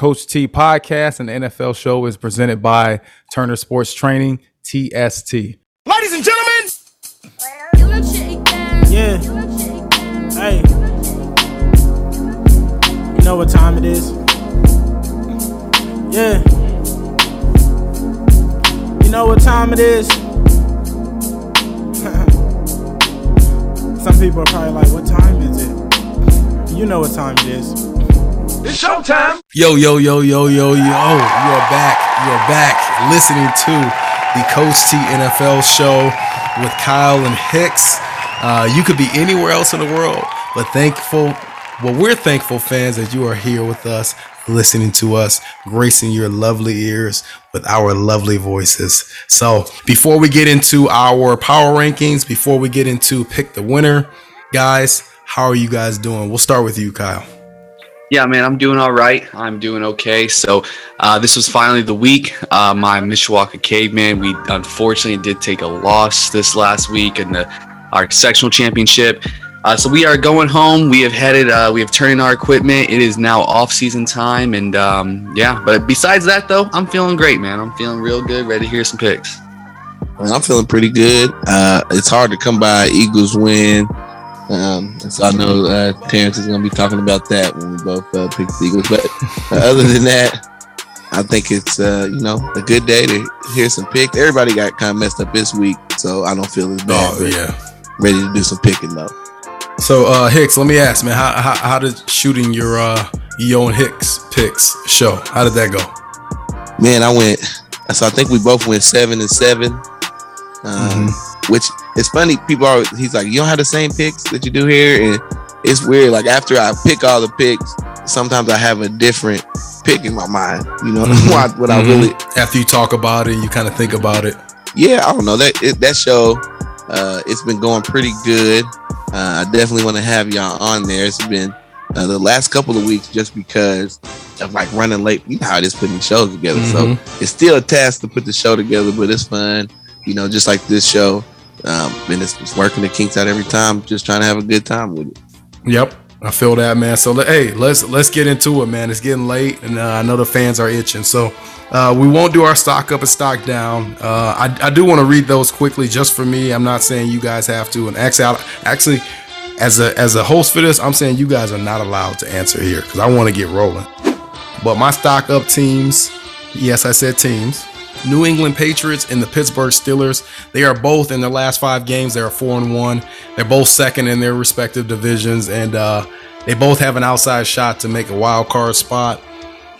Coach T podcast and the NFL show is presented by Turner Sports Training, TST. Ladies and gentlemen, Yeah. Hey. You know what time it is? Yeah. You know what time it is? Some people are probably like, what time is it? You know what time it is. It's showtime. Yo, yo, yo, yo, yo, yo. You are back. You are back listening to the Coach T NFL show with Kyle and Hicks. Uh, you could be anywhere else in the world, but thankful. Well, we're thankful, fans, that you are here with us, listening to us, gracing your lovely ears with our lovely voices. So, before we get into our power rankings, before we get into pick the winner, guys, how are you guys doing? We'll start with you, Kyle. Yeah, man, I'm doing all right. I'm doing okay. So, uh, this was finally the week. Uh, my Mishawaka Caveman, we unfortunately did take a loss this last week in the our sectional championship. Uh, so we are going home. We have headed. Uh, we have turned in our equipment. It is now off season time, and um, yeah. But besides that, though, I'm feeling great, man. I'm feeling real good. Ready to hear some picks. I'm feeling pretty good. Uh, it's hard to come by Eagles win. Um, so I know uh, Terrence is going to be talking about that when we both uh, pick the Eagles. But uh, other than that, I think it's uh, you know a good day to hear some picks. Everybody got kind of messed up this week, so I don't feel as bad. Oh, yeah. ready to do some picking though. So uh Hicks, let me ask, man, how how, how did shooting your uh Yo and Hicks picks show? How did that go? Man, I went. So I think we both went seven and seven. Um, Which it's funny. People are. He's like, you don't have the same picks that you do here, and it's weird. Like after I pick all the picks, sometimes I have a different pick in my mind. You know Mhm. what, I Mhm. really. After you talk about it, and you kind of think about it. Yeah, I don't know that it, that show. Uh, it's been going pretty good. Uh, I definitely want to have y'all on there. It's been uh, the last couple of weeks just because of like running late. You know how it is putting shows together. So it's still a task to put the show together, but it's fun. You know, just like this show. Um, and it's, it's working the kinks out every time. Just trying to have a good time with it. Yep. I feel that, man. So hey, let's let's get into it, man. It's getting late, and uh, I know the fans are itching. So uh, we won't do our stock up and stock down. Uh, I, I do want to read those quickly, just for me. I'm not saying you guys have to. And actually, actually, as a as a host for this, I'm saying you guys are not allowed to answer here because I want to get rolling. But my stock up teams, yes, I said teams. New England Patriots and the Pittsburgh Steelers. They are both in their last five games. They are four and one. They're both second in their respective divisions, and uh, they both have an outside shot to make a wild card spot.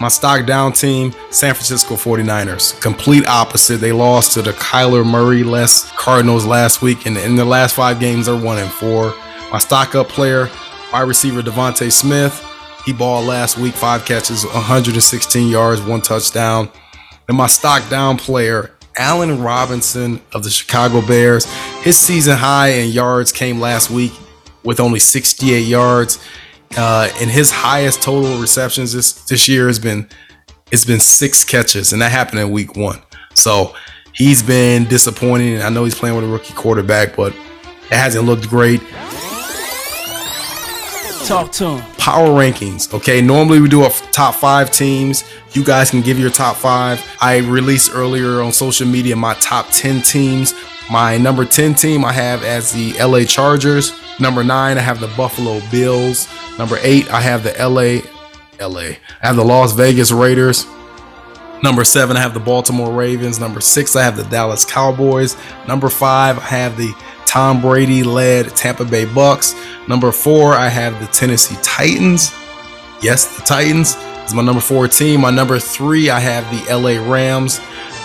My stock down team, San Francisco 49ers. Complete opposite. They lost to the Kyler Murray less Cardinals last week, and in their last five games, they're one and four. My stock up player, wide receiver DeVonta Smith. He balled last week, five catches, 116 yards, one touchdown. And my stock down player, Allen Robinson of the Chicago Bears. His season high in yards came last week with only 68 yards. Uh, and his highest total receptions this, this year has been it's been six catches, and that happened in week one. So he's been disappointing. I know he's playing with a rookie quarterback, but it hasn't looked great. Talk to him. power rankings. Okay, normally we do a top five teams. You guys can give your top five. I released earlier on social media my top 10 teams. My number 10 team I have as the LA Chargers. Number nine, I have the Buffalo Bills. Number eight, I have the LA, LA. I have the Las Vegas Raiders. Number seven, I have the Baltimore Ravens. Number six, I have the Dallas Cowboys. Number five, I have the Tom Brady led Tampa Bay Bucks. Number four, I have the Tennessee Titans. Yes, the Titans is my number four team. My number three, I have the LA Rams.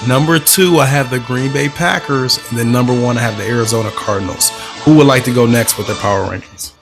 Number two, I have the Green Bay Packers. And then number one, I have the Arizona Cardinals. Who would like to go next with their power rankings?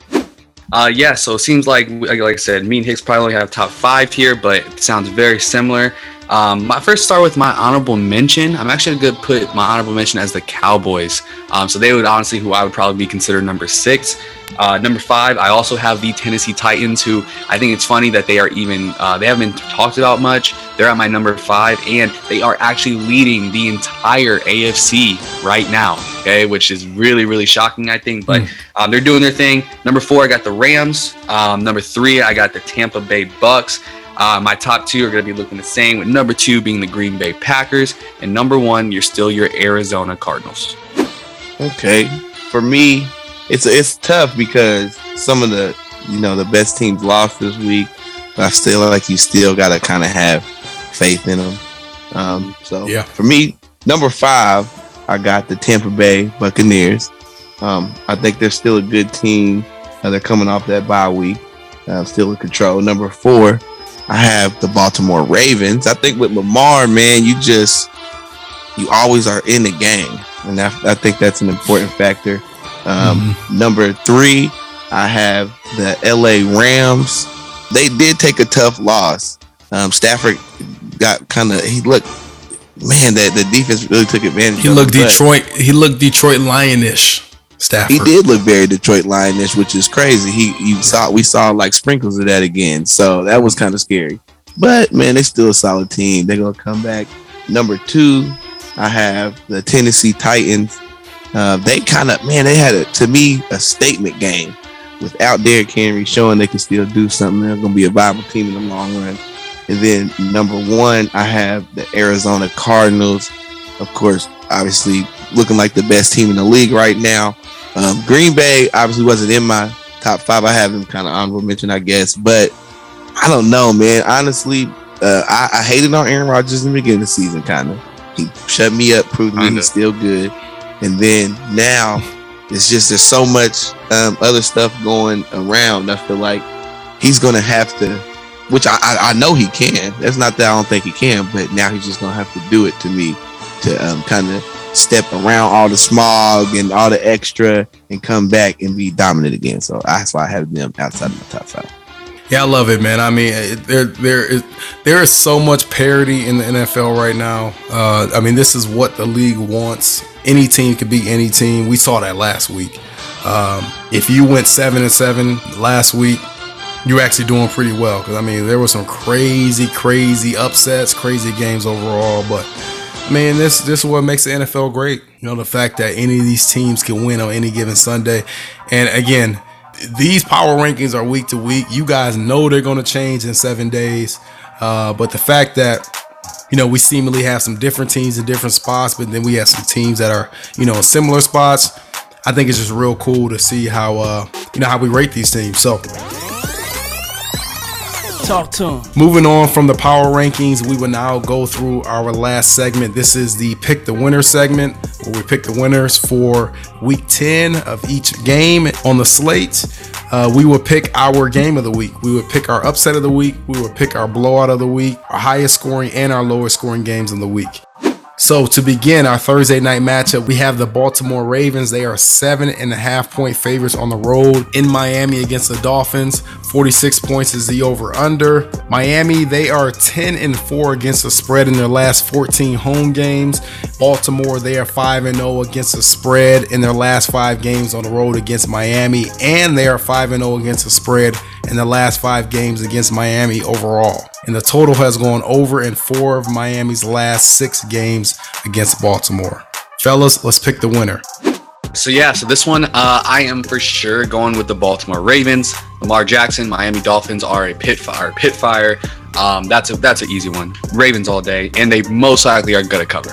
Uh, yeah, so it seems like, like I said, me and Hicks probably have top five here, but it sounds very similar. Um, my first start with my honorable mention. I'm actually going to put my honorable mention as the Cowboys. Um, so they would honestly, who I would probably be considered number six. Uh, number five, I also have the Tennessee Titans, who I think it's funny that they are even uh, they haven't been talked about much. They're at my number five, and they are actually leading the entire AFC right now. Okay, which is really really shocking, I think. But um, they're doing their thing. Number four, I got the Rams. Um, number three, I got the Tampa Bay Bucks. Uh, my top two are going to be looking the same, with number two being the Green Bay Packers, and number one, you're still your Arizona Cardinals. Okay, for me, it's it's tough because some of the you know the best teams lost this week, but I still like you still got to kind of have faith in them. Um, so Yeah. for me, number five, I got the Tampa Bay Buccaneers. Um, I think they're still a good team. Uh, they're coming off that bye week, uh, still in control. Number four, I have the Baltimore Ravens. I think with Lamar, man, you just you always are in the game, and I, I think that's an important factor. Um, Number three, I have the LA Rams. They did take a tough loss. Um, Stafford got kind of he looked man that the defense really took advantage. He of looked him, Detroit. He looked Detroit Lionish. Stafford. He did look very Detroit Lionish, which is crazy. He you saw we saw like sprinkles of that again, so that was kind of scary. But man, they're still a solid team. They're gonna come back. Number two, I have the Tennessee Titans. Uh, they kind of man, they had a to me a statement game without Derrick Henry showing they can still do something. They're gonna be a viable team in the long run. And then number one, I have the Arizona Cardinals. Of course, obviously looking like the best team in the league right now. Um, Green Bay obviously wasn't in my top five. I have them kind of honorable mention, I guess. But I don't know, man. Honestly, uh, I, I hated on Aaron Rodgers in the beginning of the season, kind of. He shut me up, proved me he's still good. And then now it's just there's so much um, other stuff going around. I feel like he's gonna have to, which I, I I know he can. That's not that I don't think he can, but now he's just gonna have to do it to me to um, kind of step around all the smog and all the extra and come back and be dominant again. So that's why I have them outside of my top five. Yeah, I love it, man. I mean, there there is there is so much parity in the NFL right now. Uh, I mean, this is what the league wants. Any team could beat any team. We saw that last week. Um, if you went seven and seven last week, you're actually doing pretty well. Because I mean, there were some crazy, crazy upsets, crazy games overall. But man, this this is what makes the NFL great. You know, the fact that any of these teams can win on any given Sunday. And again, these power rankings are week to week. You guys know they're going to change in seven days. Uh, but the fact that you know we seemingly have some different teams in different spots, but then we have some teams that are you know similar spots. I think it's just real cool to see how uh, you know how we rate these teams. So Talk to him. Moving on from the power rankings, we will now go through our last segment. This is the pick the winner segment where we pick the winners for week 10 of each game on the slate. Uh, we will pick our game of the week. We would pick our upset of the week. We would pick our blowout of the week, our highest scoring and our lowest scoring games in the week. So to begin our Thursday night matchup, we have the Baltimore Ravens. They are seven and a half point favorites on the road in Miami against the Dolphins. 46 points is the over under. Miami, they are 10 and 4 against the spread in their last 14 home games. Baltimore, they are 5 and 0 against the spread in their last 5 games on the road against Miami and they are 5 and 0 against the spread in the last 5 games against Miami overall. And the total has gone over in 4 of Miami's last 6 games against Baltimore. Fellas, let's pick the winner. So yeah, so this one, uh, I am for sure going with the Baltimore Ravens. Lamar Jackson, Miami Dolphins are a pit fire. Pit fire. Um, that's a that's an easy one. Ravens all day, and they most likely are gonna cover.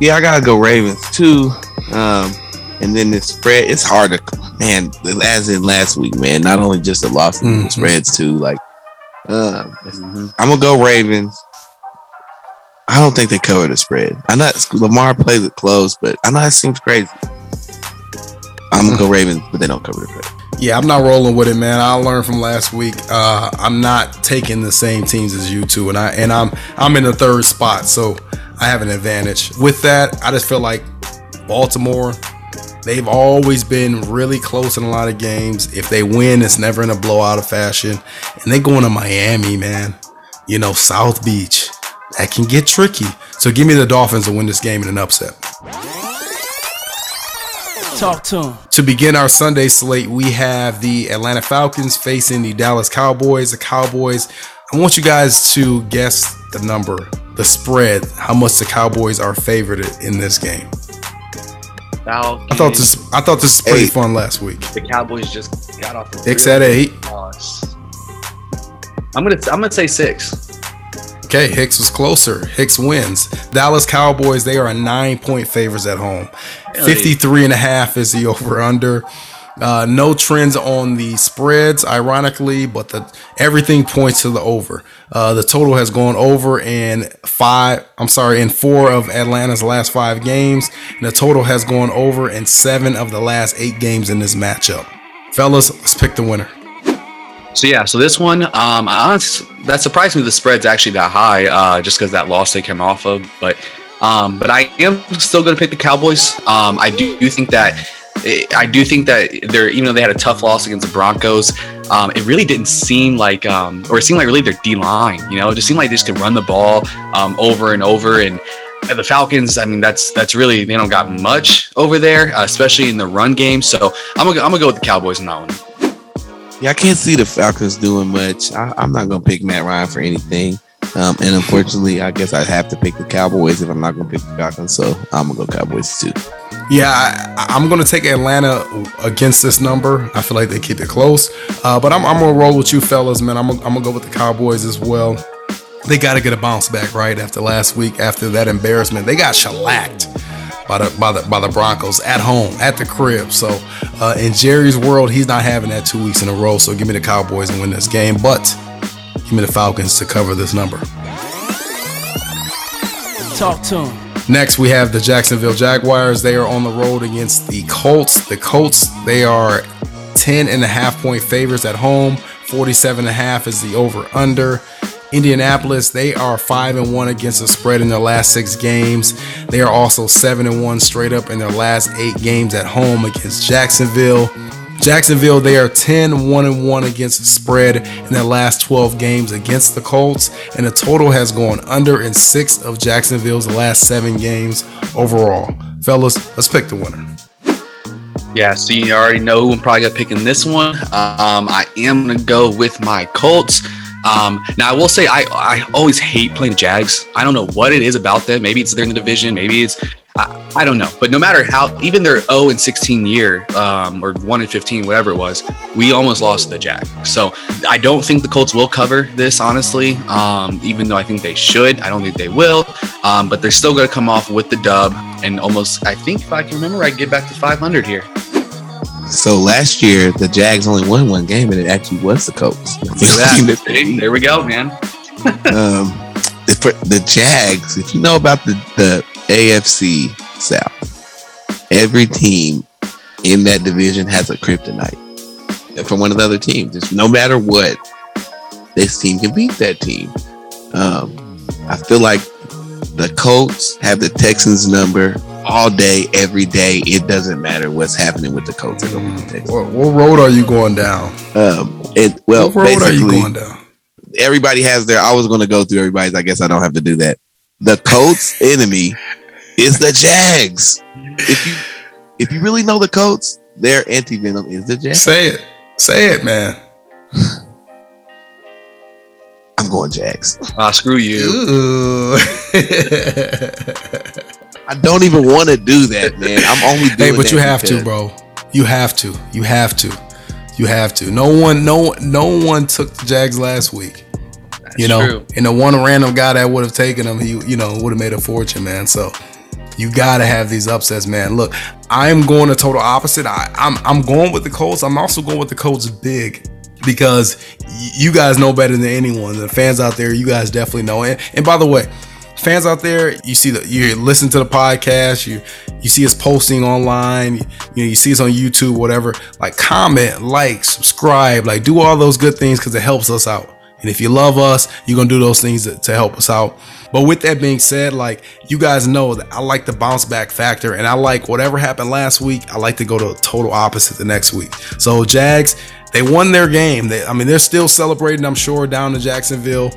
Yeah, I gotta go Ravens too. Um, and then the spread, it's hard to man. As in last week, man. Not only just the losses, Mhm. the spreads too. Like, um, I'm gonna go Ravens. I don't think they cover the spread. I know Lamar plays it close, but I know that seems crazy. I'm gonna go Ravens, but they don't cover the spread. Yeah, I'm not rolling with it, man. I learned from last week. Uh, I'm not taking the same teams as you two, and I and I'm I'm in the third spot, so I have an advantage. With that, I just feel like Baltimore. They've always been really close in a lot of games. If they win, it's never in a blowout of fashion. And they going to Miami, man. You know, South Beach. That can get tricky. So give me the Dolphins to win this game in an upset. Talk to him. To begin our Sunday slate, we have the Atlanta Falcons facing the Dallas Cowboys. The Cowboys, I want you guys to guess the number, the spread, how much the Cowboys are favored in this game. I thought this I thought this was pretty Eight. fun last week. the Cowboys just got off. a It's at eight. loss. I'm gonna I'm gonna say six. Okay, Hicks was closer. Hicks wins. Dallas Cowboys, they are a nine point favorites at home. Really? 53 and a half is the over under. Uh, no trends on the spreads, ironically, but the everything points to the over. Uh, the total has gone over in five. I'm sorry, in four of Atlanta's last five games, and the total has gone over in seven of the last eight games in this matchup. Fellas, let's pick the winner. So yeah, so this one, um, I honest, that surprised me. The spread's actually that high, uh, just because that loss they came off of. But, um, but I am still going to pick the Cowboys. Um, I do, do think that, I do think that they're, even though they had a tough loss against the Broncos, um, it really didn't seem like, um, or it seemed like really their D line. You know, it just seemed like they just could run the ball um, over and over and. The Falcons, I mean, that's that's really they don't got much over there, uh, especially in the run game. So I'm gonna I'm gonna go with the Cowboys in that one. Yeah, I can't see the Falcons doing much. I, I'm not gonna pick Matt Ryan for anything. Um, and unfortunately, I guess I have to pick the Cowboys if I'm not gonna pick the Falcons. So I'm gonna go Cowboys too. Yeah, I, I'm going to take Atlanta against this number. I feel like they keep it close. Uh, but I'm, I'm going to roll with you fellas, man. I'm, I'm going to go with the Cowboys as well. They got to get a bounce back, right? After last week, after that embarrassment, they got shellacked by the by the by the Broncos at home, at the crib. So uh, in Jerry's world, he's not having that two weeks in a row. So give me the Cowboys and win this game, but give me the Falcons to cover this number. Talk to him. Next, we have the Jacksonville Jaguars. They are on the road against the Colts. The Colts, they are 10 and a half point favorites at home. 47 and a half is the over under. Indianapolis, they are 5 and 1 against the spread in their last 6 games. They are also 7 and 1 straight up in their last 8 games at home against Jacksonville. Jacksonville, they are 10 1 and 1 against the spread in their last 12 games against the Colts, and the total has gone under in 6 of Jacksonville's last 7 games overall. Fellas, let's pick the winner. Yeah, so you already know who I'm probably gonna pick in this one. Um, I am gonna go with my Colts. Um, now I will say I I always hate playing Jags. I don't know what it is about them. Maybe it's they're in the division. Maybe it's I, I don't know. But no matter how, even their 0 and 16 year, um, or 1 and 15, whatever it was, we almost lost the Jags. So I don't think the Colts will cover this, honestly. Um, even though I think they should, I don't think they will. Um, but they're still going to come off with the dub and almost. I think if I can remember, I get back to 500 here. So last year the Jags only won one game, and it actually was the Colts. Look at that. See, there we go, man. um, the, the Jags, if you know about the, the AFC South, every team in that division has a kryptonite from one of the other teams. Just no matter what, this team can beat that team. Um, I feel like the Colts have the Texans number all day, every day. It doesn't matter what's happening with the Colts. They're gonna beat the Texans. What, what road are you going down? Um, it well, what road are you going down? everybody has their. I was going to go through everybody's. I guess I don't have to do that. The Colts' enemy is the Jags. If you if you really know the Colts, their anti venom is the Jags. Say it. Say it, man. I'm going Jags. Ah, screw you. I don't even want to do that, man. I'm only doing. hey, but you that have to, bro. You have to. You have to. You have to. No one, no, no one took the Jags last week. you know, true. and the one random guy that would have taken them, he, you know, would have made a fortune, man. So you gotta have these upsets, man. Look, I'm going the total opposite. I, I'm, I'm going with the Colts. I'm also going with the Colts big because you guys know better than anyone. The fans out there, you guys definitely know. And, and by the way, fans out there, you see the you listen to the podcast, you you see us posting online, you know, you see us on YouTube, whatever. Like comment, like, subscribe, like do all those good things because it helps us out. And if you love us, you're gonna do those things to, to help us out. But with that being said, like you guys know that I like the bounce back factor, and I like whatever happened last week. I like to go to total opposite the next week. So Jags, they won their game. They, I mean, they're still celebrating. I'm sure down in Jacksonville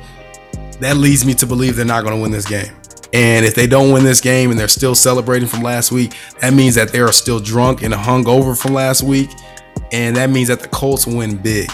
that leads me to believe they're not to win this game. And if they don't win this game and they're still celebrating from last week, that means that they are still drunk and hungover from last week. And that means that the Colts win big.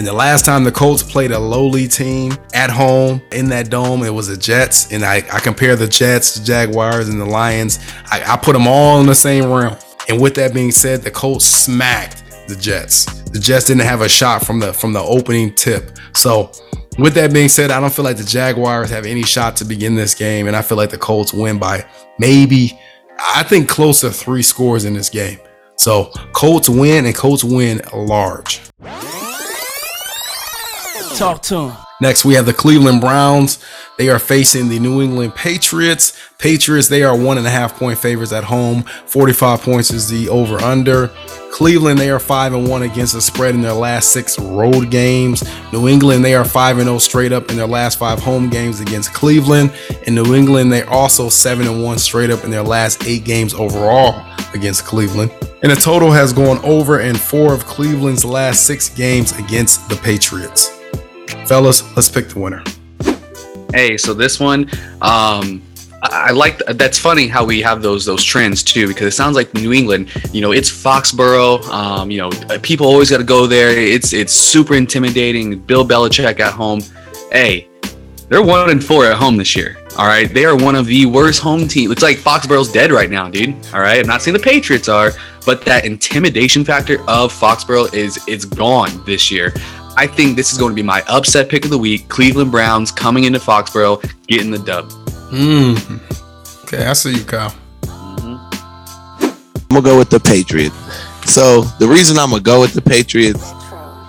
And the last time the Colts played a lowly team at home in that dome, it was the Jets. And I, I compare the Jets, the Jaguars, and the Lions. I, I put them all in the same realm. And with that being said, the Colts smacked the Jets. The Jets didn't have a shot from the from the opening tip. So with that being said, I don't feel like the Jaguars have any shot to begin this game, and I feel like the Colts win by maybe, I think, close to three scores in this game. So Colts win and Colts win large. Talk to him. Next, we have the Cleveland Browns. They are facing the New England Patriots. Patriots, they are one and a half point favorites at home. 45 points is the over under. Cleveland, they are 5 and 1 against the spread in their last six road games. New England, they are 5 and 0 straight up in their last five home games against Cleveland. And New England, they're also 7 and 1 straight up in their last eight games overall against Cleveland. And the total has gone over in four of Cleveland's last six games against the Patriots. Fellas, let's pick the winner. Hey, so this one, um, I like that's funny how we have those those trends too because it sounds like New England, you know, it's Foxborough, um, you know, people always got to go there. It's it's super intimidating. Bill Belichick at home. Hey, they're one and four at home this year. All right, they are one of the worst home teams. Looks like Foxborough's dead right now, dude. All right, I'm not saying the Patriots are, but that intimidation factor of Foxborough is it's gone this year. I think this is going to be my upset pick of the week. Cleveland Browns coming into Foxborough, getting the dub. Mm. Okay, I see you, Kyle. I'm gonna go with the Patriots. So the reason I'm gonna go with the Patriots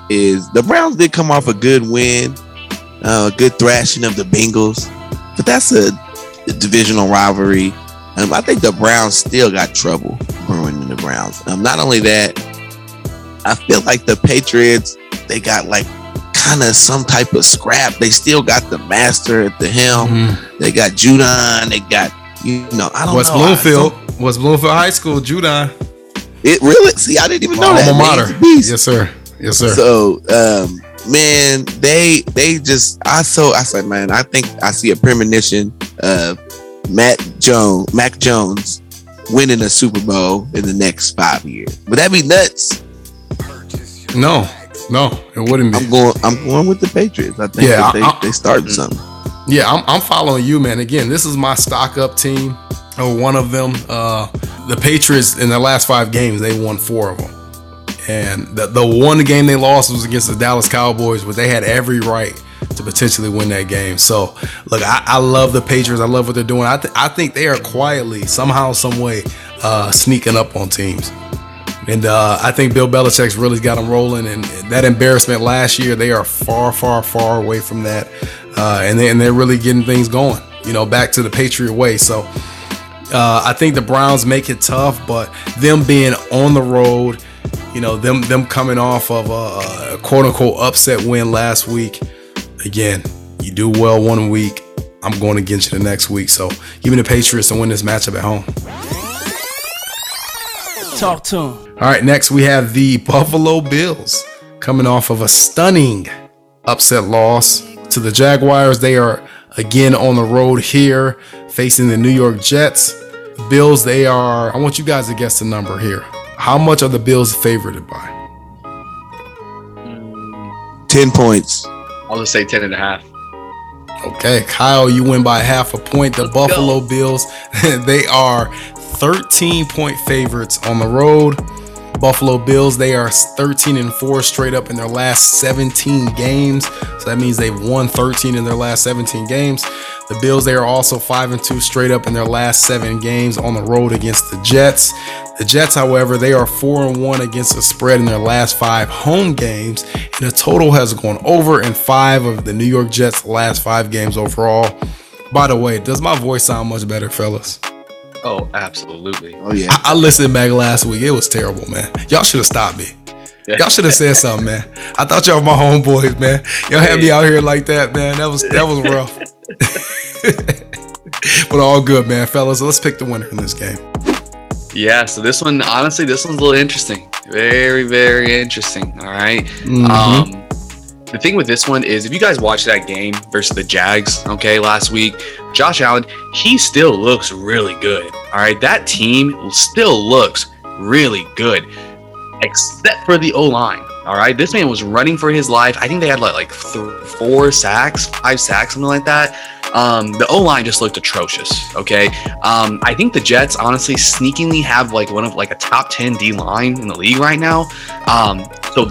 is the Browns did come off a good win, uh, a good thrashing of the Bengals, but that's a, a divisional rivalry. Um, I think the Browns still got trouble brewing in the Browns. Um, not only that, I feel like the Patriots they got like kind of some type of scrap. They still got the master at the helm. Mm. They got Judon. They got you know I don't West know. I- Bloomfield. West Bloomfield High School, Judon. It really? See, I didn't even know that. alma mater. Yes, sir. Yes, sir. So, um, man, they they just I so I said, man, I think I see a premonition of Matt Jones, Mac Jones, winning a Super Bowl in the next five years. Would that be nuts? no, no, it wouldn't be. I'm going. I'm going with the Patriots. I think Yeah, that they I- I- they started something. Yeah, I'm, I'm following you, man. Again, this is my stock up team, or one of them. Uh, the Patriots in the last five games, they won four of them, and the the one game they lost was against the Dallas Cowboys, but they had every right to potentially win that game. So, look, I, I love the Patriots. I love what they're doing. I th- I think they are quietly, somehow, some way, uh, sneaking up on teams. And uh, I think Bill Belichick's really got them rolling. And that embarrassment last year, they are far, far, far away from that. Uh, and, they, and they're really getting things going, you know, back to the Patriot way. So uh, I think the Browns make it tough, but them being on the road, you know, them them coming off of a, a quote unquote upset win last week. Again, you do well one week. I'm going against you the next week. So give me the Patriots to win this matchup at home. Talk to him. All right, next we have the Buffalo Bills coming off of a stunning upset loss to the Jaguars. They are again on the road here facing the New York Jets. The Bills, they are, I want you guys to guess the number here. How much are the Bills favored by? Ten points. I'll just say 10 and a half. Okay, Kyle, you win by half a point. The Buffalo Bills, they are 13 point favorites on the road. Buffalo Bills, they are 13 and 4 straight up in their last 17 games. So that means they've won 13 in their last 17 games. The Bills, they are also 5 and 2 straight up in their last 7 games on the road against the Jets. The Jets, however, they are 4 and 1 against the spread in their last 5 home games, and the total has gone over in 5 of the New York Jets' last 5 games overall. By the way, does my voice sound much better, fellas? Oh, absolutely. Oh yeah. I, I listened back last week. It was terrible, man. Y'all should have stopped me. Y'all should have said something, man. I thought y'all were my homeboys, man. Y'all had me out here like that, man. That was that was rough. but all good, man, fellas. Let's pick the winner in this game. Yeah, so this one, honestly, this one's a little interesting. Very, very interesting. All right. Mhm. Um, the thing with this one is if you guys watched that game versus the Jags, okay, last week, Josh Allen, he still looks really good. All right. That team still looks really good, except for the O line. All right. This man was running for his life. I think they had like, like th- four sacks, five sacks, something like that. Um, the O line just looked atrocious. Okay. Um, I think the Jets honestly sneakingly have like one of like a top 10 D line in the league right now. Um, so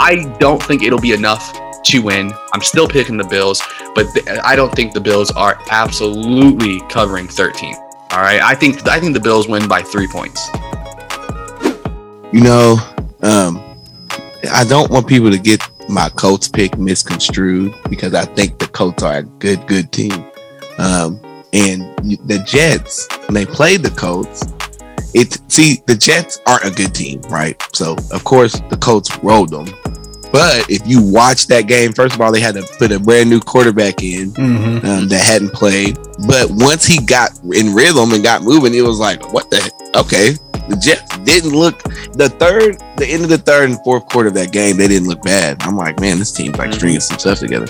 I don't think it'll be enough to win. I'm still picking the Bills, but th- I don't think the Bills are absolutely covering 13. All right, I think I think the Bills win by three points. You know, um, I don't want people to get my Colts pick misconstrued because I think the Colts are a good, good team. Um, and the Jets, when they played the Colts, it see the Jets aren't a good team, right? So of course the Colts rolled them. But if you watch that game, first of all, they had to put a brand new quarterback in Mm-hmm. um, that hadn't played. But once he got in rhythm and got moving, it was like, what the? heck? Okay, the Jets didn't look the third, the end of the third and fourth quarter of that game, they didn't look bad. I'm like, man, this team's like stringing some stuff together.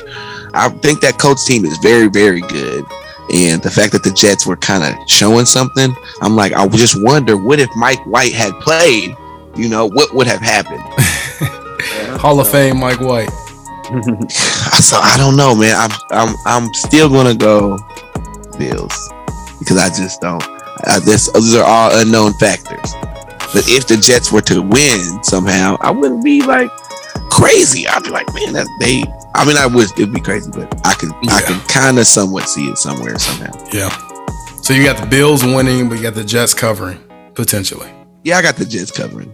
I think that coach team is very, very good. And the fact that the Jets were kind of showing something, I'm like, I just wonder what if Mike White had played, you know, what would have happened? Hall of Fame, Mike White. So I don't know, man. I'm I'm I'm still gonna go Bills because I just don't. I, this those are all unknown factors. But if the Jets were to win somehow, I wouldn't be like crazy. I'd be like, man, that they. I mean, I would. It'd be crazy, but I can I can kind of somewhat see it somewhere somehow. Yeah. So you got the Bills winning, but you got the Jets covering potentially. Yeah, I got the Jets covering.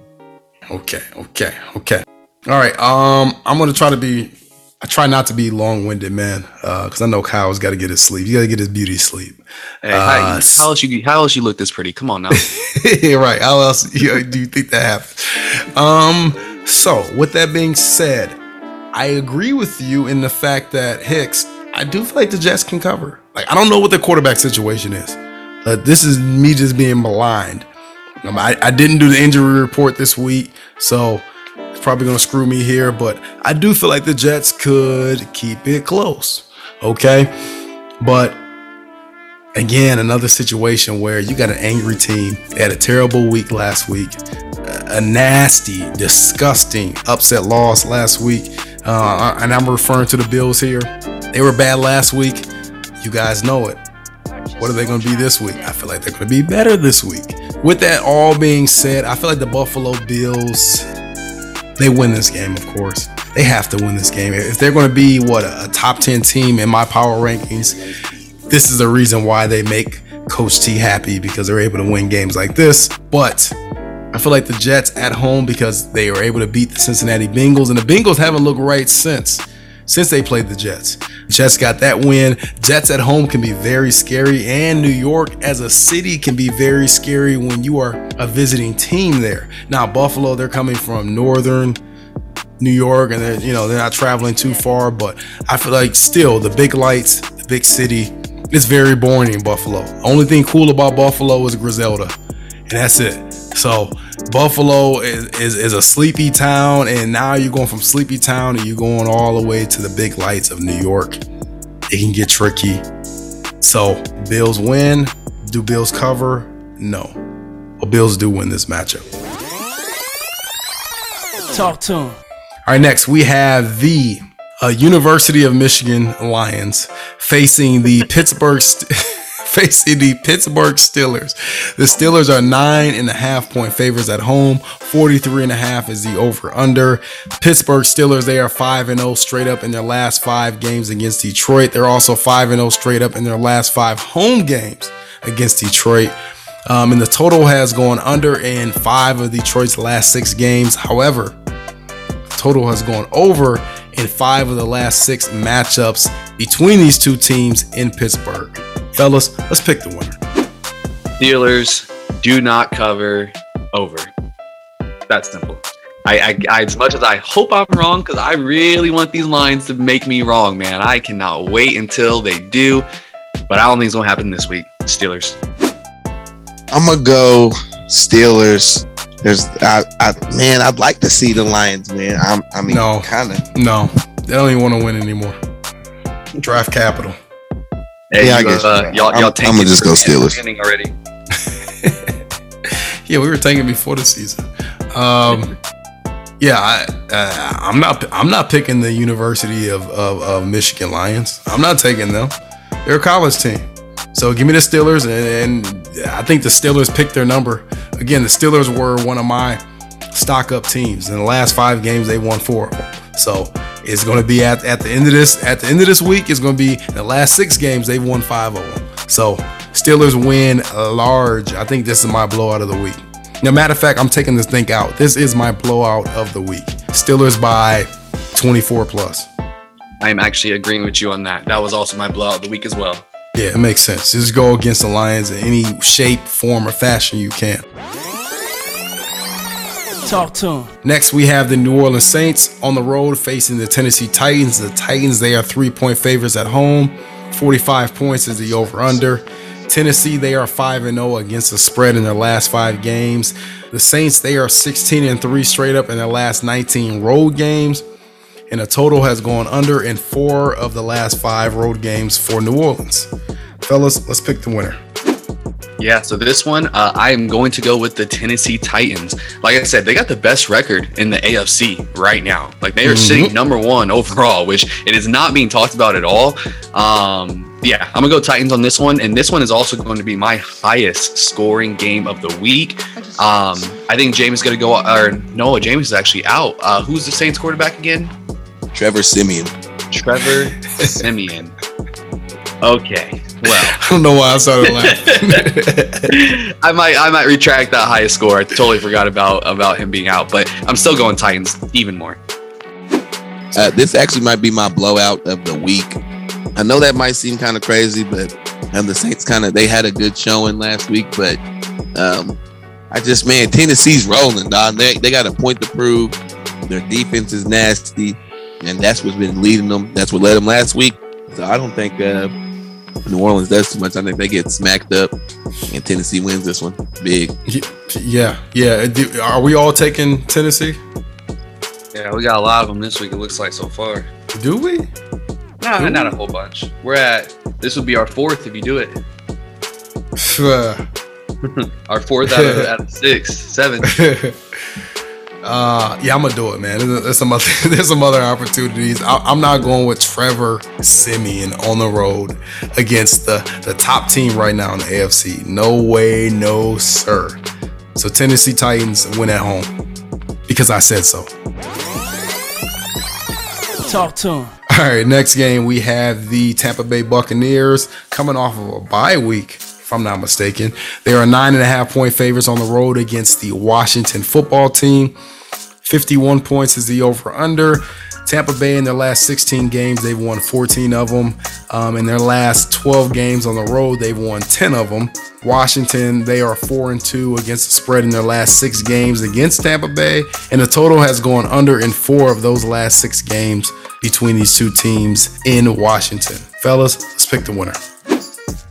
Okay, okay, okay. All right. Um, I'm gonna try to be. I try not to be long-winded, man, because I know Kyle's got to get his sleep. You got to get his beauty sleep. Hey, Uh, how, how else you how else you look this pretty? Come on now. right. How else you know, do you think that happens? Um. So, with that being said, I agree with you in the fact that Hicks. I do feel like the Jets can cover. Like I don't know what the quarterback situation is. Uh, this is me just being maligned. Um, I, I didn't do the injury report this week, so it's probably to screw me here. But I do feel like the Jets could keep it close. Okay, but again, another situation where you got an angry team. They had a terrible week last week, a nasty, disgusting upset loss last week. Uh, and I'm referring to the Bills here. They were bad last week. You guys know it. What are they going to be this week? I feel like they're going to be better this week. With that all being said, I feel like the Buffalo Bills, they win this game, of course. They have to win this game. If they're going to be, what, a top 10 team in my power rankings, this is the reason why they make Coach T happy because they're able to win games like this. But I feel like the Jets at home because they were able to beat the Cincinnati Bengals, and the Bengals haven't looked right since since they played the Jets. Jets got that win. Jets at home can be very scary, and New York as a city can be very scary when you are a visiting team there. Now Buffalo, they're coming from northern New York, and they're you know they're not traveling too far, but I feel like still the big lights, the big city, it's very boring in Buffalo. Only thing cool about Buffalo is Griselda, and that's it. So Buffalo is, is, is a sleepy town, and now you're going from sleepy town and you're going all the way to the big lights of New York. It can get tricky. So Bills win. Do Bills cover? No. But Bills do win this matchup. Talk to him. All right, next we have the uh, University of Michigan Lions facing the Pittsburgh St- facing the Pittsburgh Steelers. The Steelers are nine and a half point favorites at home. 43 and a half is the over under. Pittsburgh Steelers, they are 5 and 0 straight up in their last five games against Detroit. They're also 5 and 0 straight up in their last five home games against Detroit. Um, and the total has gone under in five of Detroit's last six games. However, total has gone over in five of the last six matchups between these two teams in Pittsburgh. Fellas, let's pick the winner. Steelers do not cover over. That's simple. I, I, I as much as I hope I'm wrong, because I really want these lines to make me wrong, man. I cannot wait until they do. But I don't think it's gonna happen this week. Steelers. I'm gonna go Steelers. There's, I, I, man, I'd like to see the Lions, man. I'm, I mean, No. kind of. No, they don't even want to win anymore. Draft capital. Hey, Yeah, I guess. Uh, y'all, y'all I'm, y'all I'm gonna just go me Steelers. already. Yeah, we were taking before the season. Um, yeah, I, uh, I'm not. I'm not picking the University of, of, of Michigan Lions. I'm not taking them. They're a college team. So give me the Steelers, and, and I think the Steelers picked their number. Again, the Steelers were one of my stock up teams. In the last five games, they won four of them. So It's going to be at, at the end of this at the end of this week. It's going to be the last six games. They've won five of them. So Steelers win large. I think this is my blowout of the week. Now, matter of fact, I'm taking this thing out. This is my blowout of the week. Steelers by 24 plus. I am actually agreeing with you on that. That was also my blowout of the week as well. Yeah, it makes sense. Just go against the Lions in any shape, form, or fashion you can. Talk to him. Next, we have the New Orleans Saints on the road facing the Tennessee Titans. The Titans, they are three point favorites at home. 45 points is the over under. Tennessee, they are 5 and 0 against the spread in their last five games. The Saints, they are 16 and 3 straight up in their last 19 road games. And a total has gone under in four of the last five road games for New Orleans. Fellas, let's pick the winner. Yeah, so this one, uh, I am going to go with the Tennessee Titans. Like I said, they got the best record in the AFC right now. Like they are Mhm. sitting number one overall, which it is not being talked about at all. Um, yeah, I'm gonna go Titans on this one, and this one is also going to be my highest scoring game of the week. Um, I think Jameis is gonna go, or no, Jameis is actually out. Uh, who's the Saints quarterback again? Trevor Siemian. Trevor Siemian. Okay, well. I don't know why I started laughing. I might I might retract that highest score. I totally forgot about about him being out, but I'm still going Titans even more. Uh, this actually might be my blowout of the week. I know that might seem kind of crazy, but and the Saints kind of they had a good showing last week, but um, I just man Tennessee's rolling, dog. They they got a point to prove. Their defense is nasty, and that's what's been leading them. That's what led them last week. So I don't think uh, New Orleans does too much. I think they get smacked up, and Tennessee wins this one big. yeah, yeah. Are we all taking Tennessee? Yeah, we got a lot of them this week. It looks like so far. Do we? No, not a whole bunch. We're at this would be our fourth if you do it. Uh, Our fourth out of, out of six, seven. uh, yeah, I'm gonna do it, man. There's, there's some other, there's some other opportunities. I, I'm not going with Trevor Siemian on the road against the the top team right now in the AFC. No way, no sir. So Tennessee Titans win at home because I said so. Talk to him. All right, next game we have the Tampa Bay Buccaneers coming off of a bye week, if I'm not mistaken. They are nine and a half point favorites on the road against the Washington football team. 51 points is the over under. Tampa Bay in their last 16 games, they've won 14 of them. Um, in their last 12 games on the road, they've won 10 of them. Washington, they are 4 and 2 against the spread in their last six games against Tampa Bay. And the total has gone under in four of those last six games between these two teams in Washington. Fellas, let's pick the winner.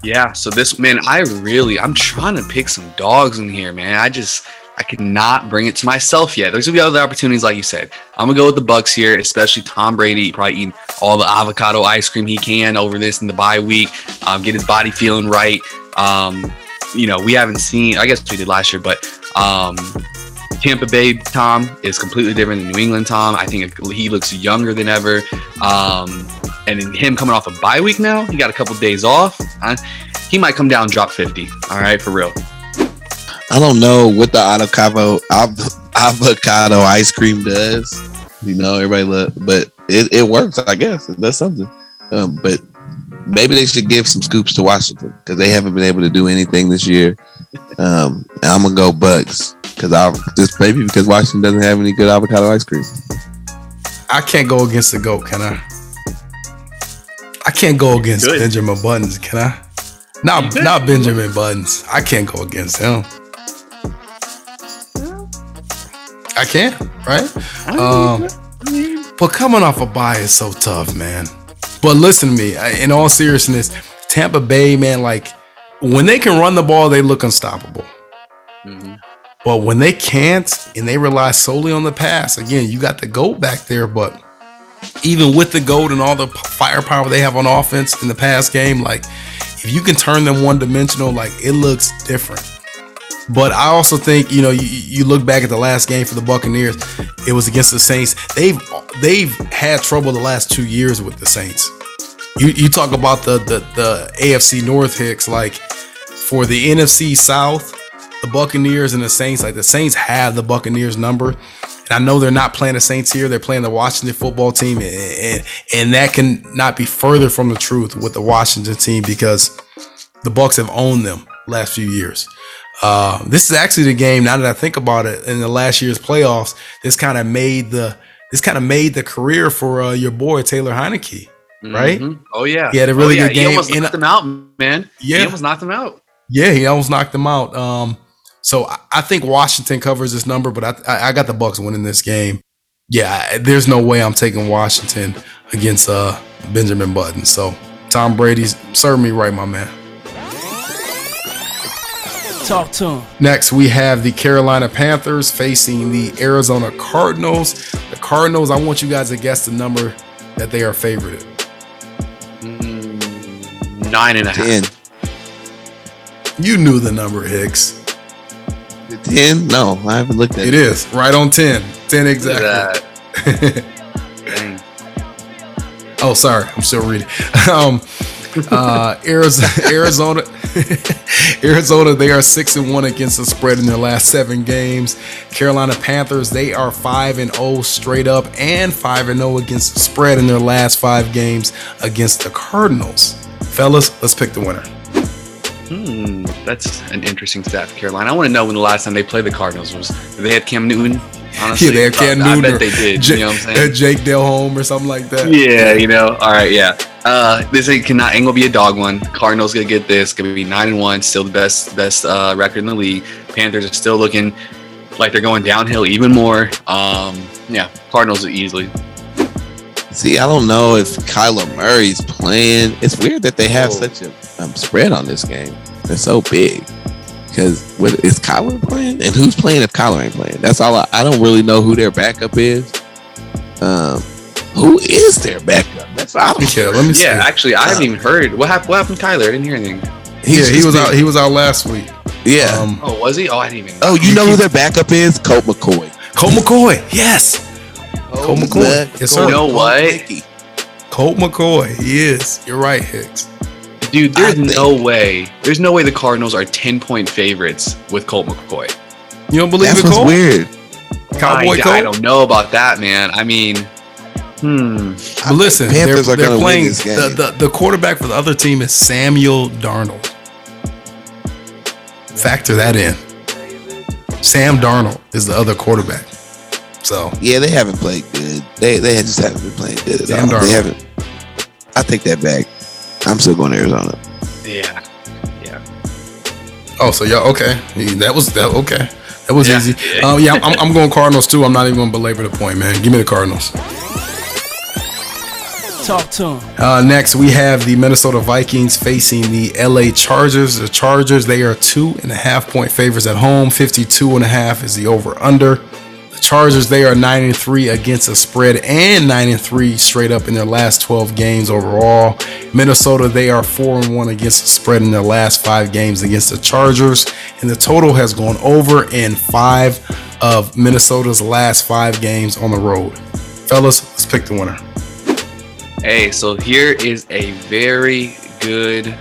Yeah, so this man, I really I'm trying to pick some dogs in here, man. I just I cannot bring it to myself yet. There's gonna be other opportunities, like you said. I'm gonna go with the Bucks here, especially Tom Brady probably eating all the avocado ice cream he can over this in the bye week. Um, get his body feeling right. Um, you know, we haven't seen. I guess we did last year, but um, Tampa Bay Tom is completely different than New England Tom. I think he looks younger than ever. Um, and him coming off a bye week now, he got a couple days off. He might come down and drop 50. All right, for real. I don't know what the avocado avocado ice cream does. You know, everybody love, but it, it works. I guess it does something. Um, but maybe they should give some scoops to Washington because they haven't been able to do anything this year. Um, and I'm gonna go Bucks because I just maybe because Washington doesn't have any good avocado ice cream. I can't go against the GOAT, can I? I can't go against Good. Benjamin Buttons, can I? Not, not Benjamin Buttons. I can't go against him. I can't, right? Um, but coming off a bye is so tough, man. But listen to me. In all seriousness, Tampa Bay, man, like when they can run the ball, they look unstoppable. Mhm. But when they can't and they rely solely on the pass, again, you got the GOAT back there, but even with the GOAT and all the firepower they have on offense in the pass game, like if you can turn them one dimensional, like it looks different. But I also think, you know, you, you look back at the last game for the Buccaneers, it was against the Saints. They've they've had trouble the last two years with the Saints. You you talk about the the, the AFC North Hicks, like for the NFC South, the Buccaneers and the Saints, like the Saints have the Buccaneers number. And I know they're not playing the Saints here; they're playing the Washington football team, and and, and that can not be further from the truth with the Washington team because the Bucks have owned them last few years. Uh, this is actually the game. Now that I think about it, in the last year's playoffs, this kind of made the this kind of made the career for uh, your boy Taylor Heinicke, right? Mhm. Oh yeah. He had a really oh, yeah. good He game almost in- knocked him out, man. Yeah. He almost knocked him out. Yeah, he almost knocked him out. Um, so I, I think Washington covers this number, but I, I I got the Bucs winning this game. Yeah, I- there's no way I'm taking Washington against uh Benjamin Button. So Tom Brady's serve me right, my man. Talk to him. Next, we have the Carolina Panthers facing the Arizona Cardinals. The Cardinals, I want you guys to guess the number that they are favored. Mm, Nine and a half. Ten. You knew the number, Hicks. The Ten? No, I haven't looked at it. It is right on 10. 10 Look exactly. at that. Dang. Oh, sorry, I'm still reading. Um, uh, Arizona, Arizona, Arizona. They are six and one against the spread in their last seven games. Carolina Panthers. They are five and zero straight up, and five and zero against the spread in their last five games against the Cardinals. Fellas, let's pick the winner. Hmm, that's an interesting stat Carolina. I want to know when the last time they played the Cardinals was. They had Cam Newton? Honestly, yeah, they have Cam I, I bet or they did. J- you know what I'm saying? Jake Delhomme or something like that. Yeah, you know. All right, yeah. Uh, this ain't cannot ain't gonna be a dog one. Cardinals gonna get this. Gonna be nine and one, still the best best uh, record in the league. Panthers are still looking like they're going downhill even more. Um, yeah, Cardinals are easily. See, I don't know if Kyler Murray's playing. It's weird that they have Oh. such a um, spread on this game. They're so big. Because what is Kyler playing? And who's playing if Kyler ain't playing? That's all. I, I don't really know who their backup is. Um, who is their backup? That's all. I don't Yeah, let me see. Yeah, actually, I haven't even heard what happened. What happened, to Kyler? I didn't hear anything. yeah, he was been- out. He was out last week. Yeah. Um, Oh, was he? Oh, I didn't even. oh, you know who their backup is? Colt McCoy. Colt McCoy. Yes, Colt McCoy. Colt Yes, sir. You know what? McCoy. Colt McCoy. He is. You're right, Hicks. Dude, there's think- no way. There's no way the Cardinals are ten point favorites with Colt McCoy. You don't believe That's it, what's Colt? weird. Cowboy I, Colt. I don't know about that, man. I mean, hmm. But listen, Panthers they're, are they're gonna win playing. this game. The, the, the quarterback for the other team is Samuel Darnold. Factor that in. Sam Darnold is the other quarterback. So Yeah, they haven't played good. They they just haven't been playing good at Sam all. Darnold. They haven't. I take that back. I'm still going to Arizona. Yeah. Yeah. Oh, so y'all okay? That was that okay. That was Yeah. easy. Um, yeah, I'm, I'm going Cardinals too. I'm not even going to belabor the point, man. Give me the Cardinals. Talk to him. Uh, next, we have the Minnesota Vikings facing the LA Chargers. The Chargers, they are two and a half point favorites at home. 52 and a half is the over under. The Chargers, they are nine and three against the spread and nine and three straight up in their last 12 games overall. Minnesota, they are four and one against the spread in their last five games against the Chargers. And the total has gone over in five of Minnesota's last five games on the road. Fellas, let's pick the winner. Hey, so here is a very good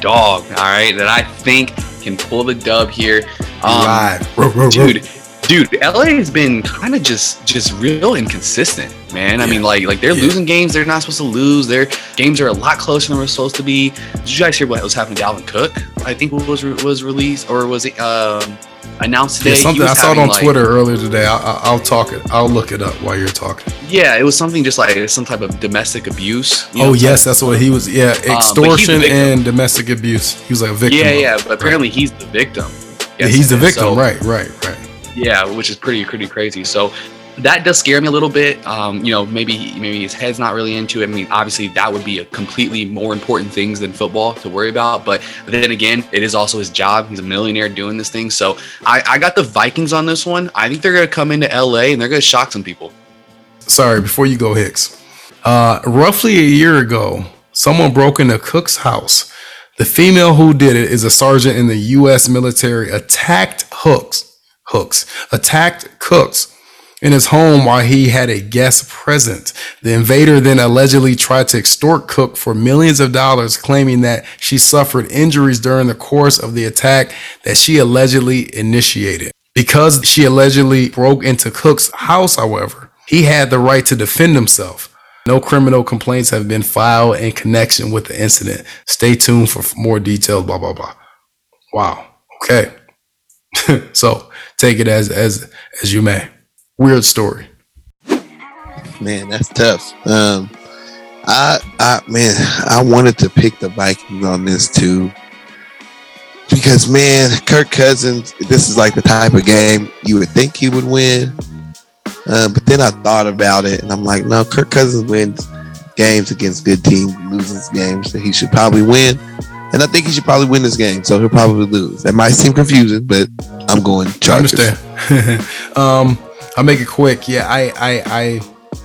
dog, all right, that I think can pull the dub here. Um, Live. Dude dude la has been kind of just just real inconsistent man i mean like like they're Yeah. losing games they're not supposed to lose their games are a lot closer than they're supposed to be did you guys hear what was happening to Dalvin cook i think was was released or was it um announced today Yeah, something I saw it on like- Twitter earlier today. I, I, I'll talk it. I'll look it up while you're talking. yeah it was something just like some type of domestic abuse you know, oh yes, that's what he was. Yeah, the extortion victim. and domestic abuse. He was like a victim. yeah yeah but apparently he's the victim Yeah, he's the victim. so- right, right, right. Yeah, which is pretty pretty crazy. So that does scare me a little bit. Um, you know, maybe maybe his head's not really into it. I mean, obviously that would be a completely more important things than football to worry about. But then again, it is also his job. He's a millionaire doing this thing. So I, I got the Vikings on this one. I think they're gonna come into LA and they're gonna shock some people. Sorry, before you go, Hicks. Uh, roughly a year ago, someone broke into Cook's house. The female who did it is a sergeant in the U.S. military. Attacked Hooks, Hooks attacked Cooks in his home while he had a guest present. The invader then allegedly tried to extort Cook for millions of dollars, claiming that she suffered injuries during the course of the attack that she allegedly initiated. Because she allegedly broke into Cook's house, however, he had the right to defend himself. No criminal complaints have been filed in connection with the incident. Stay tuned for more details. Blah blah blah. Wow. Okay. so take it as as as you may. Weird story. Man, that's tough. Um, I, I, man, I wanted to pick the Vikings on this too, because man, Kirk Cousins. This is like the type of game you would think he would win, uh, but then I thought about it, and I'm like, no, Kirk Cousins wins games against good teams, loses games that he should probably win, and I think he should probably win this game, so he'll probably lose. That might seem confusing, but I'm going Chargers. I understand. um, I'll make it quick. Yeah, I, I, I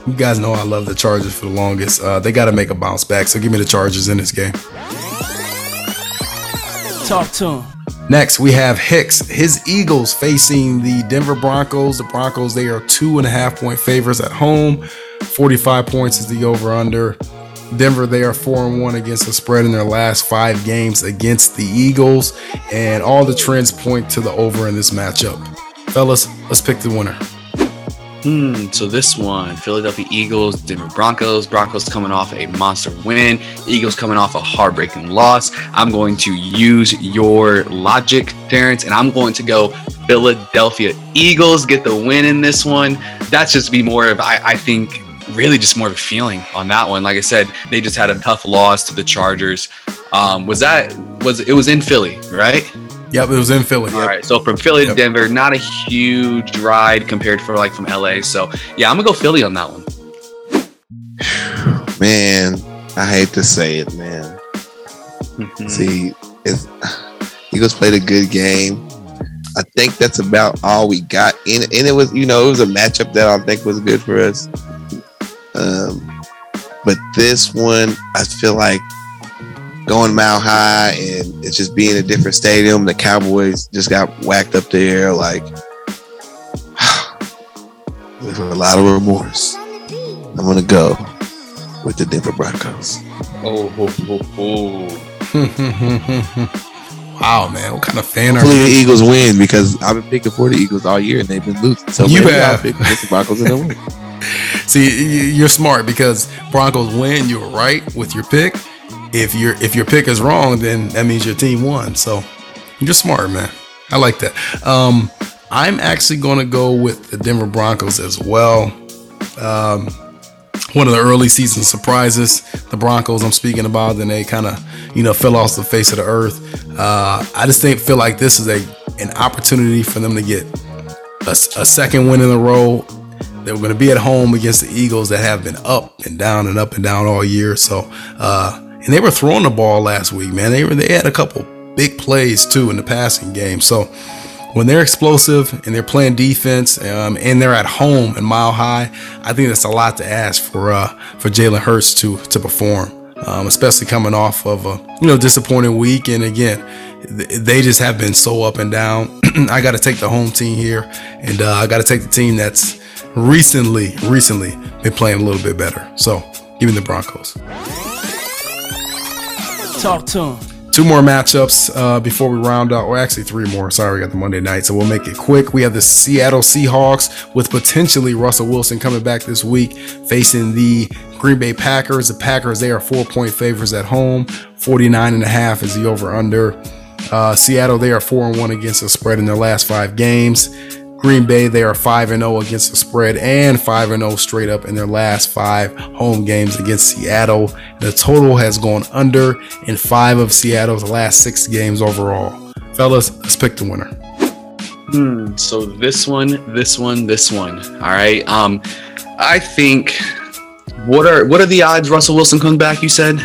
you guys know I love the Chargers for the longest. Uh, they got to make a bounce back, so give me the Chargers in this game. Talk to him. Next, we have Hicks. His Eagles facing the Denver Broncos. The Broncos, they are two and a half point favorites at home. 45 points is the over under. Denver, they are four and one against the spread in their last five games against the Eagles, and all the trends point to the over in this matchup. Fellas, let's pick the winner. Hmm. So this one, Philadelphia Eagles, Denver Broncos. Broncos coming off a monster win. Eagles coming off a heartbreaking loss. I'm going to use your logic, Terrence, and I'm going to go Philadelphia Eagles get the win in this one. That's just be more of I, I think really just more of a feeling on that one. Like I said, they just had a tough loss to the Chargers. Um, was that was it was in Philly, right? Yep, it was in Philly. All Yep. right. So from Philly Yep. to Denver, not a huge ride compared for like from LA. So yeah, I'm gonna go Philly on that one. Man, I hate to say it, man. Mhm. See, it's, Eagles played a good game. I think that's about all we got in and it was, you know, it was a matchup that I think was good for us. Um, but this one, I feel like going mile high and it's just being a different stadium. The Cowboys just got whacked up there, like with a lot of remorse. I'm gonna go with the Denver Broncos. Oh, ho, ho, ho. wow, man, what kind of fan are Hopefully you? the Eagles win because I've been picking for the Eagles all year and they've been losing. So You have. pick against the Broncos and they'll win. See, you're smart because Broncos win. You were right with your pick. If your if your pick is wrong, then that means your team won. So you're smart, man. I like that. Um, I'm actually going to go with the Denver Broncos as well. Um, one of the early season surprises, the Broncos I'm speaking about, then they kind of, you know, fell off the face of the earth. Uh, I just think feel like this is a an opportunity for them to get a, a second win in a row. They were going to be at home against the Eagles that have been up and down and up and down all year. So, uh, and they were throwing the ball last week, man. They were they had a couple big plays too in the passing game. So when they're explosive and they're playing defense um, and they're at home and mile high, I think that's a lot to ask for uh, for Jalen Hurts to to perform, um, especially coming off of a you know disappointing week. And again, th- they just have been so up and down. I got to take the home team here, and uh, I got to take the team that's recently recently been playing a little bit better. So give me the Broncos. Talk to him. Two more matchups uh, before we round out, or actually three more. Sorry, we got the Monday night, so we'll make it quick. We have the Seattle Seahawks with potentially Russell Wilson coming back this week, facing the Green Bay Packers. The Packers, they are four point favorites at home. 49 and a half is the over under. Uh, Seattle, they are four and one against the spread in their last five games. Green Bay, they are 5 and 0 against the spread and 5 and 0 straight up in their last five home games against Seattle. The total has gone under in five of Seattle's last six games overall. Fellas, let's pick the winner. Hmm. So this one, this one, this one. All right. Um, I think. What are what are the odds Russell Wilson comes back? You said.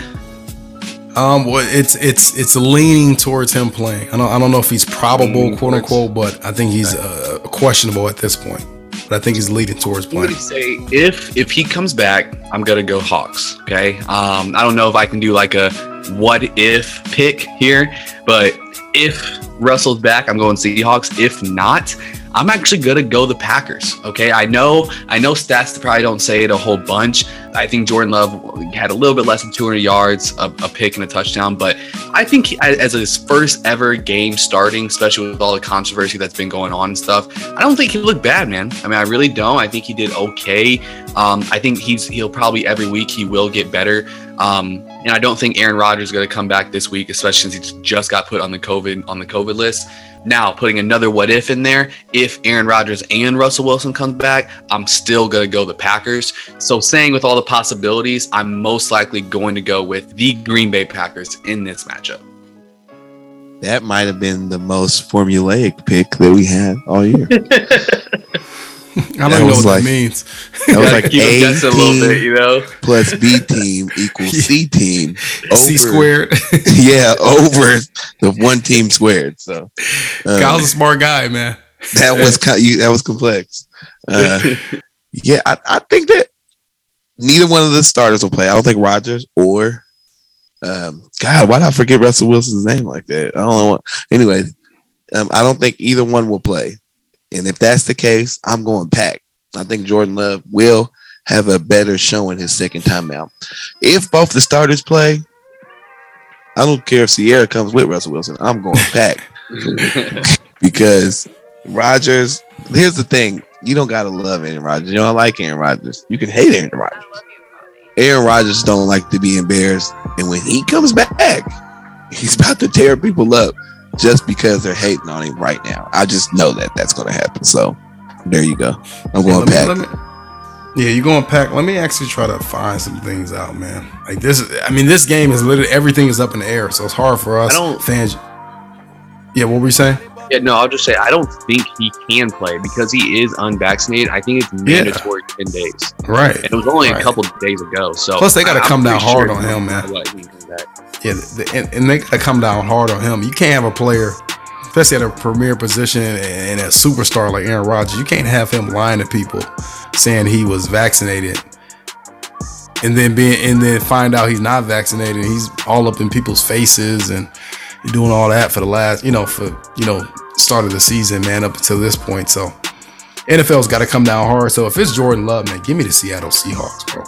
Um, well, it's it's it's leaning towards him playing. I don't I don't know if he's probable, quote unquote, but I think he's uh, questionable at this point. But I think he's leading towards playing. Gonna say if if he comes back, I'm gonna go Hawks. Okay. Um, I don't know if I can do like a what if pick here, but if Russell's back, I'm going Seahawks. If not, I'm actually gonna go the Packers. Okay. I know I know stats probably don't say it a whole bunch, I think Jordan Love had a little bit less than 200 yards, a, a pick and a touchdown. But I think he, as his first ever game starting, especially with all the controversy that's been going on and stuff, I don't think he looked bad, man. I mean, I really don't. I think he did okay. Um, I think he's he'll probably every week he will get better. Um, and I don't think Aaron Rodgers is going to come back this week, especially since he just got put on the COVID on the COVID list. Now, putting another what if in there, if Aaron Rodgers and Russell Wilson comes back, I'm still going to go the Packers. So, saying with all the possibilities, I'm most likely going to go with the Green Bay Packers in this matchup. That might have been the most formulaic pick that we had all year. I don't know what like- that means. That was like A little bit, team you know? plus B team equals C team. C over- squared. Yeah, over the one team squared. So uh, Kyle's a smart guy, man. that was you that was complex. Uh, yeah, I, I think that neither one of the starters will play. I don't think Rodgers or um, God, why did I forget Russell Wilson's name like that? I don't know. What, anyway, um, I don't think either one will play. And if that's the case, I'm going pack. I think Jordan Love will have a better showing his second time out. If both the starters play, I don't care if Ciara comes with Russell Wilson. I'm going pack because Rodgers. Here's the thing: you don't gotta love Aaron Rodgers. You don't like Aaron Rodgers. You can hate Aaron Rodgers. Aaron Rodgers don't like to be embarrassed, and when he comes back, he's about to tear people up just because they're hating on him right now. I just know that that's going to happen. So there you go. I'm going Let me- back. let me- yeah, you're going to pack. Let me actually try to find some things out, man. Like this, I mean, this game is literally everything is up in the air, so it's hard for us I don't- fans. Yeah, what were you saying? Yeah, no, I'll just say I don't think he can play because he is unvaccinated. I think it's mandatory 10 days. Right. And it was only Right. a couple days ago. So Plus, they gotta I'm come down hard sure on him, man. let him come back. Yeah, and, and they gotta come down hard on him. You can't have a player, especially at a premier position and, and a superstar like Aaron Rodgers. You can't have him lying to people, saying he was vaccinated, and then being and then find out he's not vaccinated. He's all up in people's faces and doing all that for the last, you know, for you know, start of the season, man, up until this point. So NFL's got to come down hard. So if it's Jordan Love, man, give me the Seattle Seahawks, bro.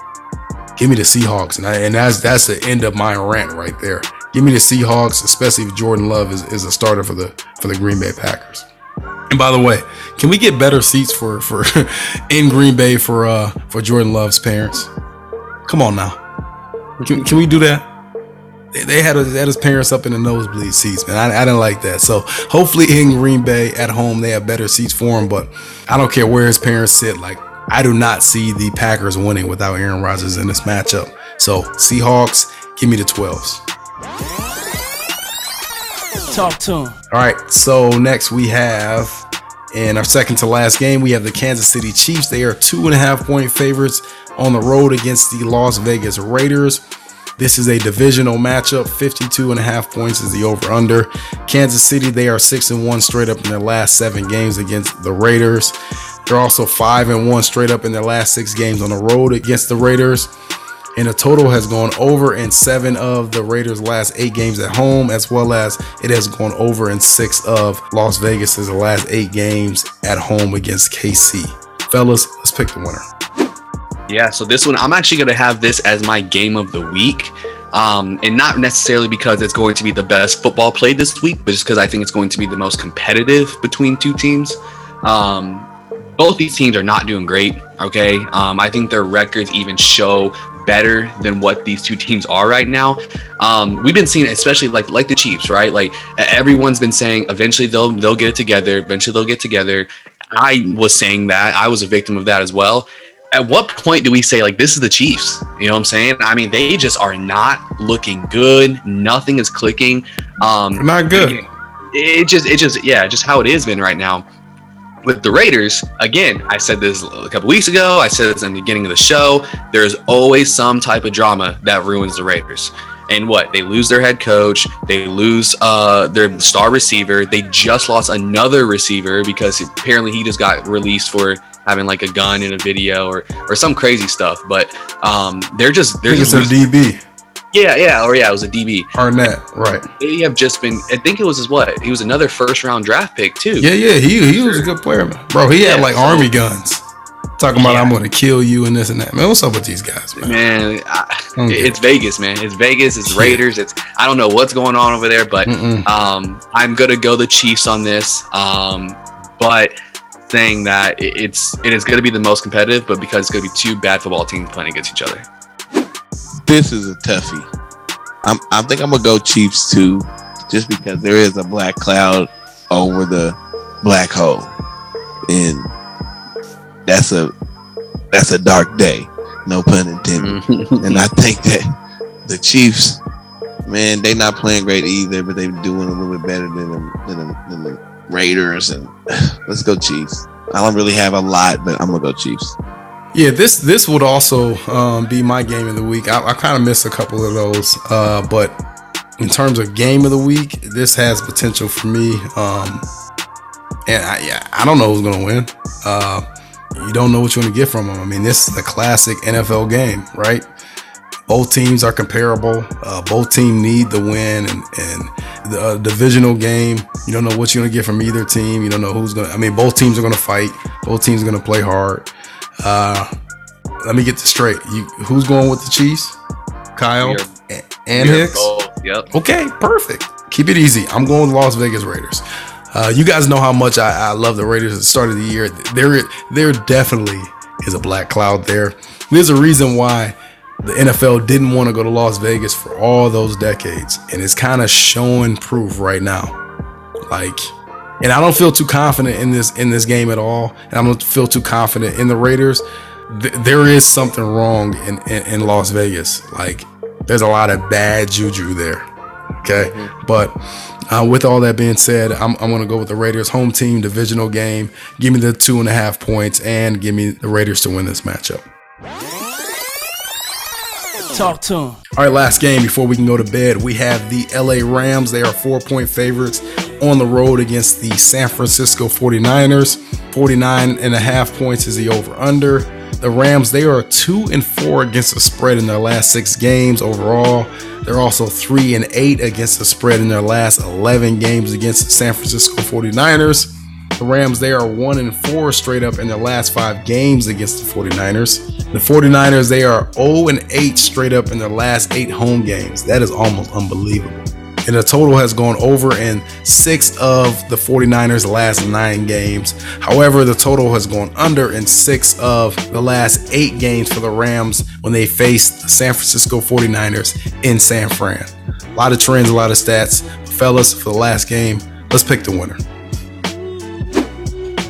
Give me the Seahawks, and, I, and that's that's the end of my rant right there. Give me the Seahawks, especially if Jordan Love is, is a starter for the for the Green Bay Packers. And by the way, can we get better seats for for in Green Bay for uh for Jordan Love's parents? Come on now, can, can we do that? They, they had, his, had his parents up in the nosebleed seats, man. I, I didn't like that. So hopefully in Green Bay at home they have better seats for him. But I don't care where his parents sit. Like I do not see the Packers winning without Aaron Rodgers in this matchup. So Seahawks, give me the 12s. Talk to him. All right. So next we have in our second to last game, we have the Kansas City Chiefs. They are two and a half point favorites on the road against the Las Vegas Raiders. This is a divisional matchup. 52 and a half points is the over under. Kansas City, they are six and one straight up in their last seven games against the Raiders. They're also five and one straight up in their last six games on the road against the Raiders. And the total has gone over in seven of the Raiders' last eight games at home, as well as it has gone over in six of Las Vegas's last eight games at home against KC. Fellas, let's pick the winner. Yeah, so this one, I'm actually going to have this as my game of the week. Um, and not necessarily because it's going to be the best football played this week, but just because I think it's going to be the most competitive between two teams. Um, both these teams are not doing great. Okay. Um, I think their records even show better than what these two teams are right now. Um, we've been seeing, especially like like the Chiefs, right? Like everyone's been saying, eventually they'll they'll get it together. Eventually they'll get together. I was saying that. I was a victim of that as well. At what point do we say like this is the Chiefs? You know what I'm saying? I mean, they just are not looking good. Nothing is clicking. Um, Not good. it just it just yeah just how it is been right now with the raiders again i said this a couple weeks ago i said this in the beginning of the show there's always some type of drama that ruins the raiders and what they lose their head coach they lose uh their star receiver they just lost another receiver because apparently he just got released for having like a gun in a video or or some crazy stuff but um they're just they're think it's just a DB, yeah yeah or yeah it was a db Arnette, right? they have just been i think it was his what he was another first round draft pick too Yeah, yeah, he he was a good player, man. bro. He had like so- army guns. Talking about Yeah. I'm gonna kill you and this and that. Man, what's up with these guys, man? Man, I, it's Vegas, man. It's Vegas. It's Yeah. Raiders. It's I don't know what's going on over there, but Mm-mm. um, I'm gonna go the Chiefs on this. Um, but saying that it's it is gonna be the most competitive, but because it's gonna be two bad football teams playing against each other. This is a toughie. I'm, I think I'm gonna go Chiefs too, just because there is a black cloud over the black hole, and that's a that's a dark day. No pun intended. Mm-hmm. And I think that the Chiefs, man, they're not playing great either, but they're doing a little bit better than the, than the, than the Raiders. And let's go Chiefs. I don't really have a lot, but I'm gonna go Chiefs. Yeah, this this would also um, be my game of the week. I, I kind of missed a couple of those, uh, but in terms of game of the week, this has potential for me. Um, and I, yeah, I don't know who's gonna win. Uh, you don't know what you're gonna get from them. I mean, this is a classic NFL game, right? Both teams are comparable. Uh, both teams need the win, and and the uh, divisional game. You don't know what you're gonna get from either team. You don't know who's gonna. I mean, both teams are gonna fight. Both teams are gonna play hard. Uh, let me get this straight. You, who's going with the Chiefs? Kyle are- and Hicks. both- Yep. Okay, perfect. Keep it easy. I'm going with Las Vegas Raiders. Uh, you guys know how much I, I love the Raiders at the start of the year. There, there definitely is a black cloud there. There's a reason why the NFL didn't want to go to Las Vegas for all those decades, and it's kind of showing proof right now. Like, and I don't feel too confident in this in this game at all, and I don't feel too confident in the Raiders. Th- there is something wrong in, in in Las Vegas. Like, there's a lot of bad juju there. Okay, but uh, with all that being said, I'm, I'm going to go with the Raiders home team divisional game. Give me the two and a half points and give me the Raiders to win this matchup. Talk to him. All right, last game before we can go to bed. We have the LA Rams. They are four point favorites on the road against the San Francisco 49ers. 49 and a half points is the over under. The Rams, they are two and four against the spread in their last six games overall. They're also three and eight against the spread in their last 11 games against the San Francisco 49ers. The Rams, they are one and four straight up in their last five games against the 49ers. The 49ers, they are 0 and 8 straight up in their last eight home games. That is almost unbelievable. And the total has gone over in six of the 49ers' last nine games. However, the total has gone under in six of the last eight games for the Rams when they faced the San Francisco 49ers in San Fran. A lot of trends, a lot of stats. Fellas, for the last game, let's pick the winner.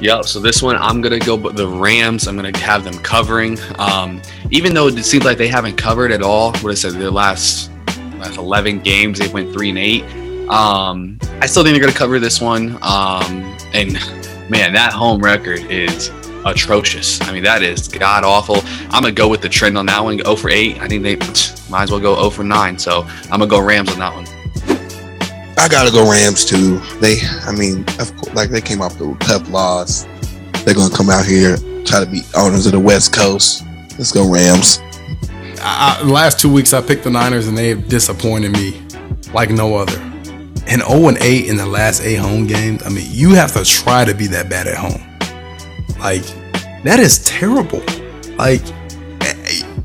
Yep. So this one, I'm gonna go the Rams. I'm gonna have them covering. Um, even though it seems like they haven't covered at all. What I said, their last last 11 games, they went three and eight. Um, I still think they're gonna cover this one. Um, and man, that home record is atrocious. I mean, that is god awful. I'm gonna go with the trend on that one. Go for eight. I think they might as well go 0 for nine. So I'm gonna go Rams on that one. I gotta go Rams too. They, I mean, of course, like they came off the tough loss. They're gonna come out here try to be owners of the West Coast. Let's go Rams. I, I- last two weeks I picked the Niners and they have disappointed me like no other. And 0 and 8 in the last eight home games. I mean, you have to try to be that bad at home. Like, that is terrible. Like,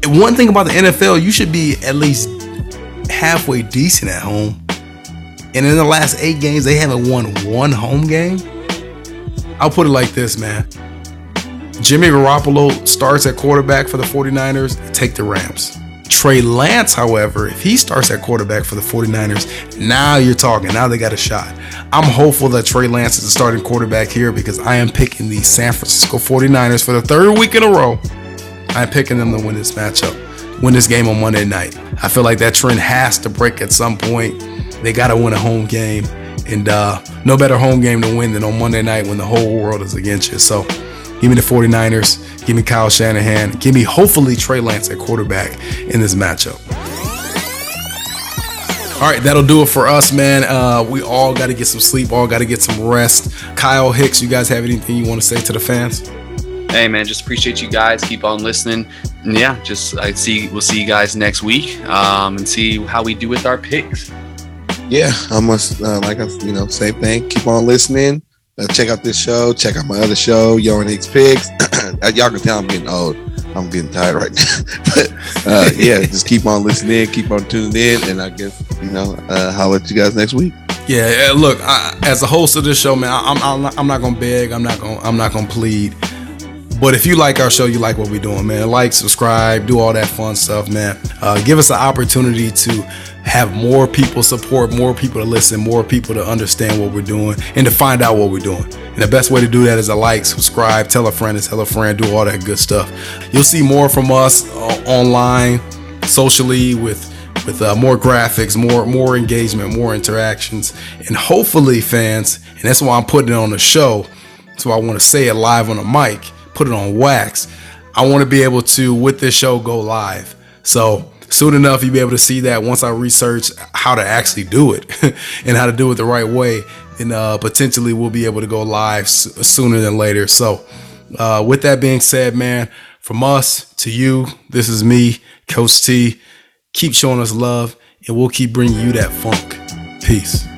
one thing about the NFL, you should be at least halfway decent at home. And in the last eight games, they haven't won one home game. I'll put it like this, man. Jimmy Garoppolo starts at quarterback for the 49ers, take the Rams. Trey Lance, however, if he starts at quarterback for the 49ers, now you're talking. Now they got a shot. I'm hopeful that Trey Lance is the starting quarterback here because I am picking the San Francisco 49ers for the third week in a row. I'm picking them to win this matchup, win this game on Monday night. I feel like that trend has to break at some point. They got to win a home game. And uh, no better home game to win than on Monday night when the whole world is against you. So give me the 49ers. Give me Kyle Shanahan. Give me hopefully Trey Lance at quarterback in this matchup. All right, that'll do it for us, man. Uh, we all got to get some sleep, all got to get some rest. Kyle Hicks, you guys have anything you want to say to the fans? Hey man, just appreciate you guys. Keep on listening. Yeah, just I see we'll see you guys next week. Um, and see how we do with our picks. Yeah, I must uh, like I you know same thing. Keep on listening. Uh, check out this show. Check out my other show, Yo and Hicks Picks. Uh, y'all can tell I'm getting old. I'm getting tired right now. but uh, yeah, just keep on listening, keep on tuning in, and I guess you know, uh, I'll let you guys next week. Yeah, look, I, as a host of this show, man, I'm, I'm not, I'm not gonna beg, I'm not gonna I'm not gonna plead. But if you like our show, you like what we're doing, man. Like, subscribe, do all that fun stuff, man. Uh, give us an opportunity to have more people support, more people to listen, more people to understand what we're doing, and to find out what we're doing. And the best way to do that is to like, subscribe, tell a friend, tell a friend, do all that good stuff. You'll see more from us uh, online, socially, with with uh, more graphics, more more engagement, more interactions, and hopefully, fans. And that's why I'm putting it on the show. So I want to say it live on the mic, put it on wax. I want to be able to, with this show, go live. So soon enough, you'll be able to see that once I research how to actually do it and how to do it the right way. And uh, potentially, we'll be able to go live sooner than later. So, uh, with that being said, man, from us to you, this is me, Coach T. Keep showing us love, and we'll keep bringing you that funk. Peace.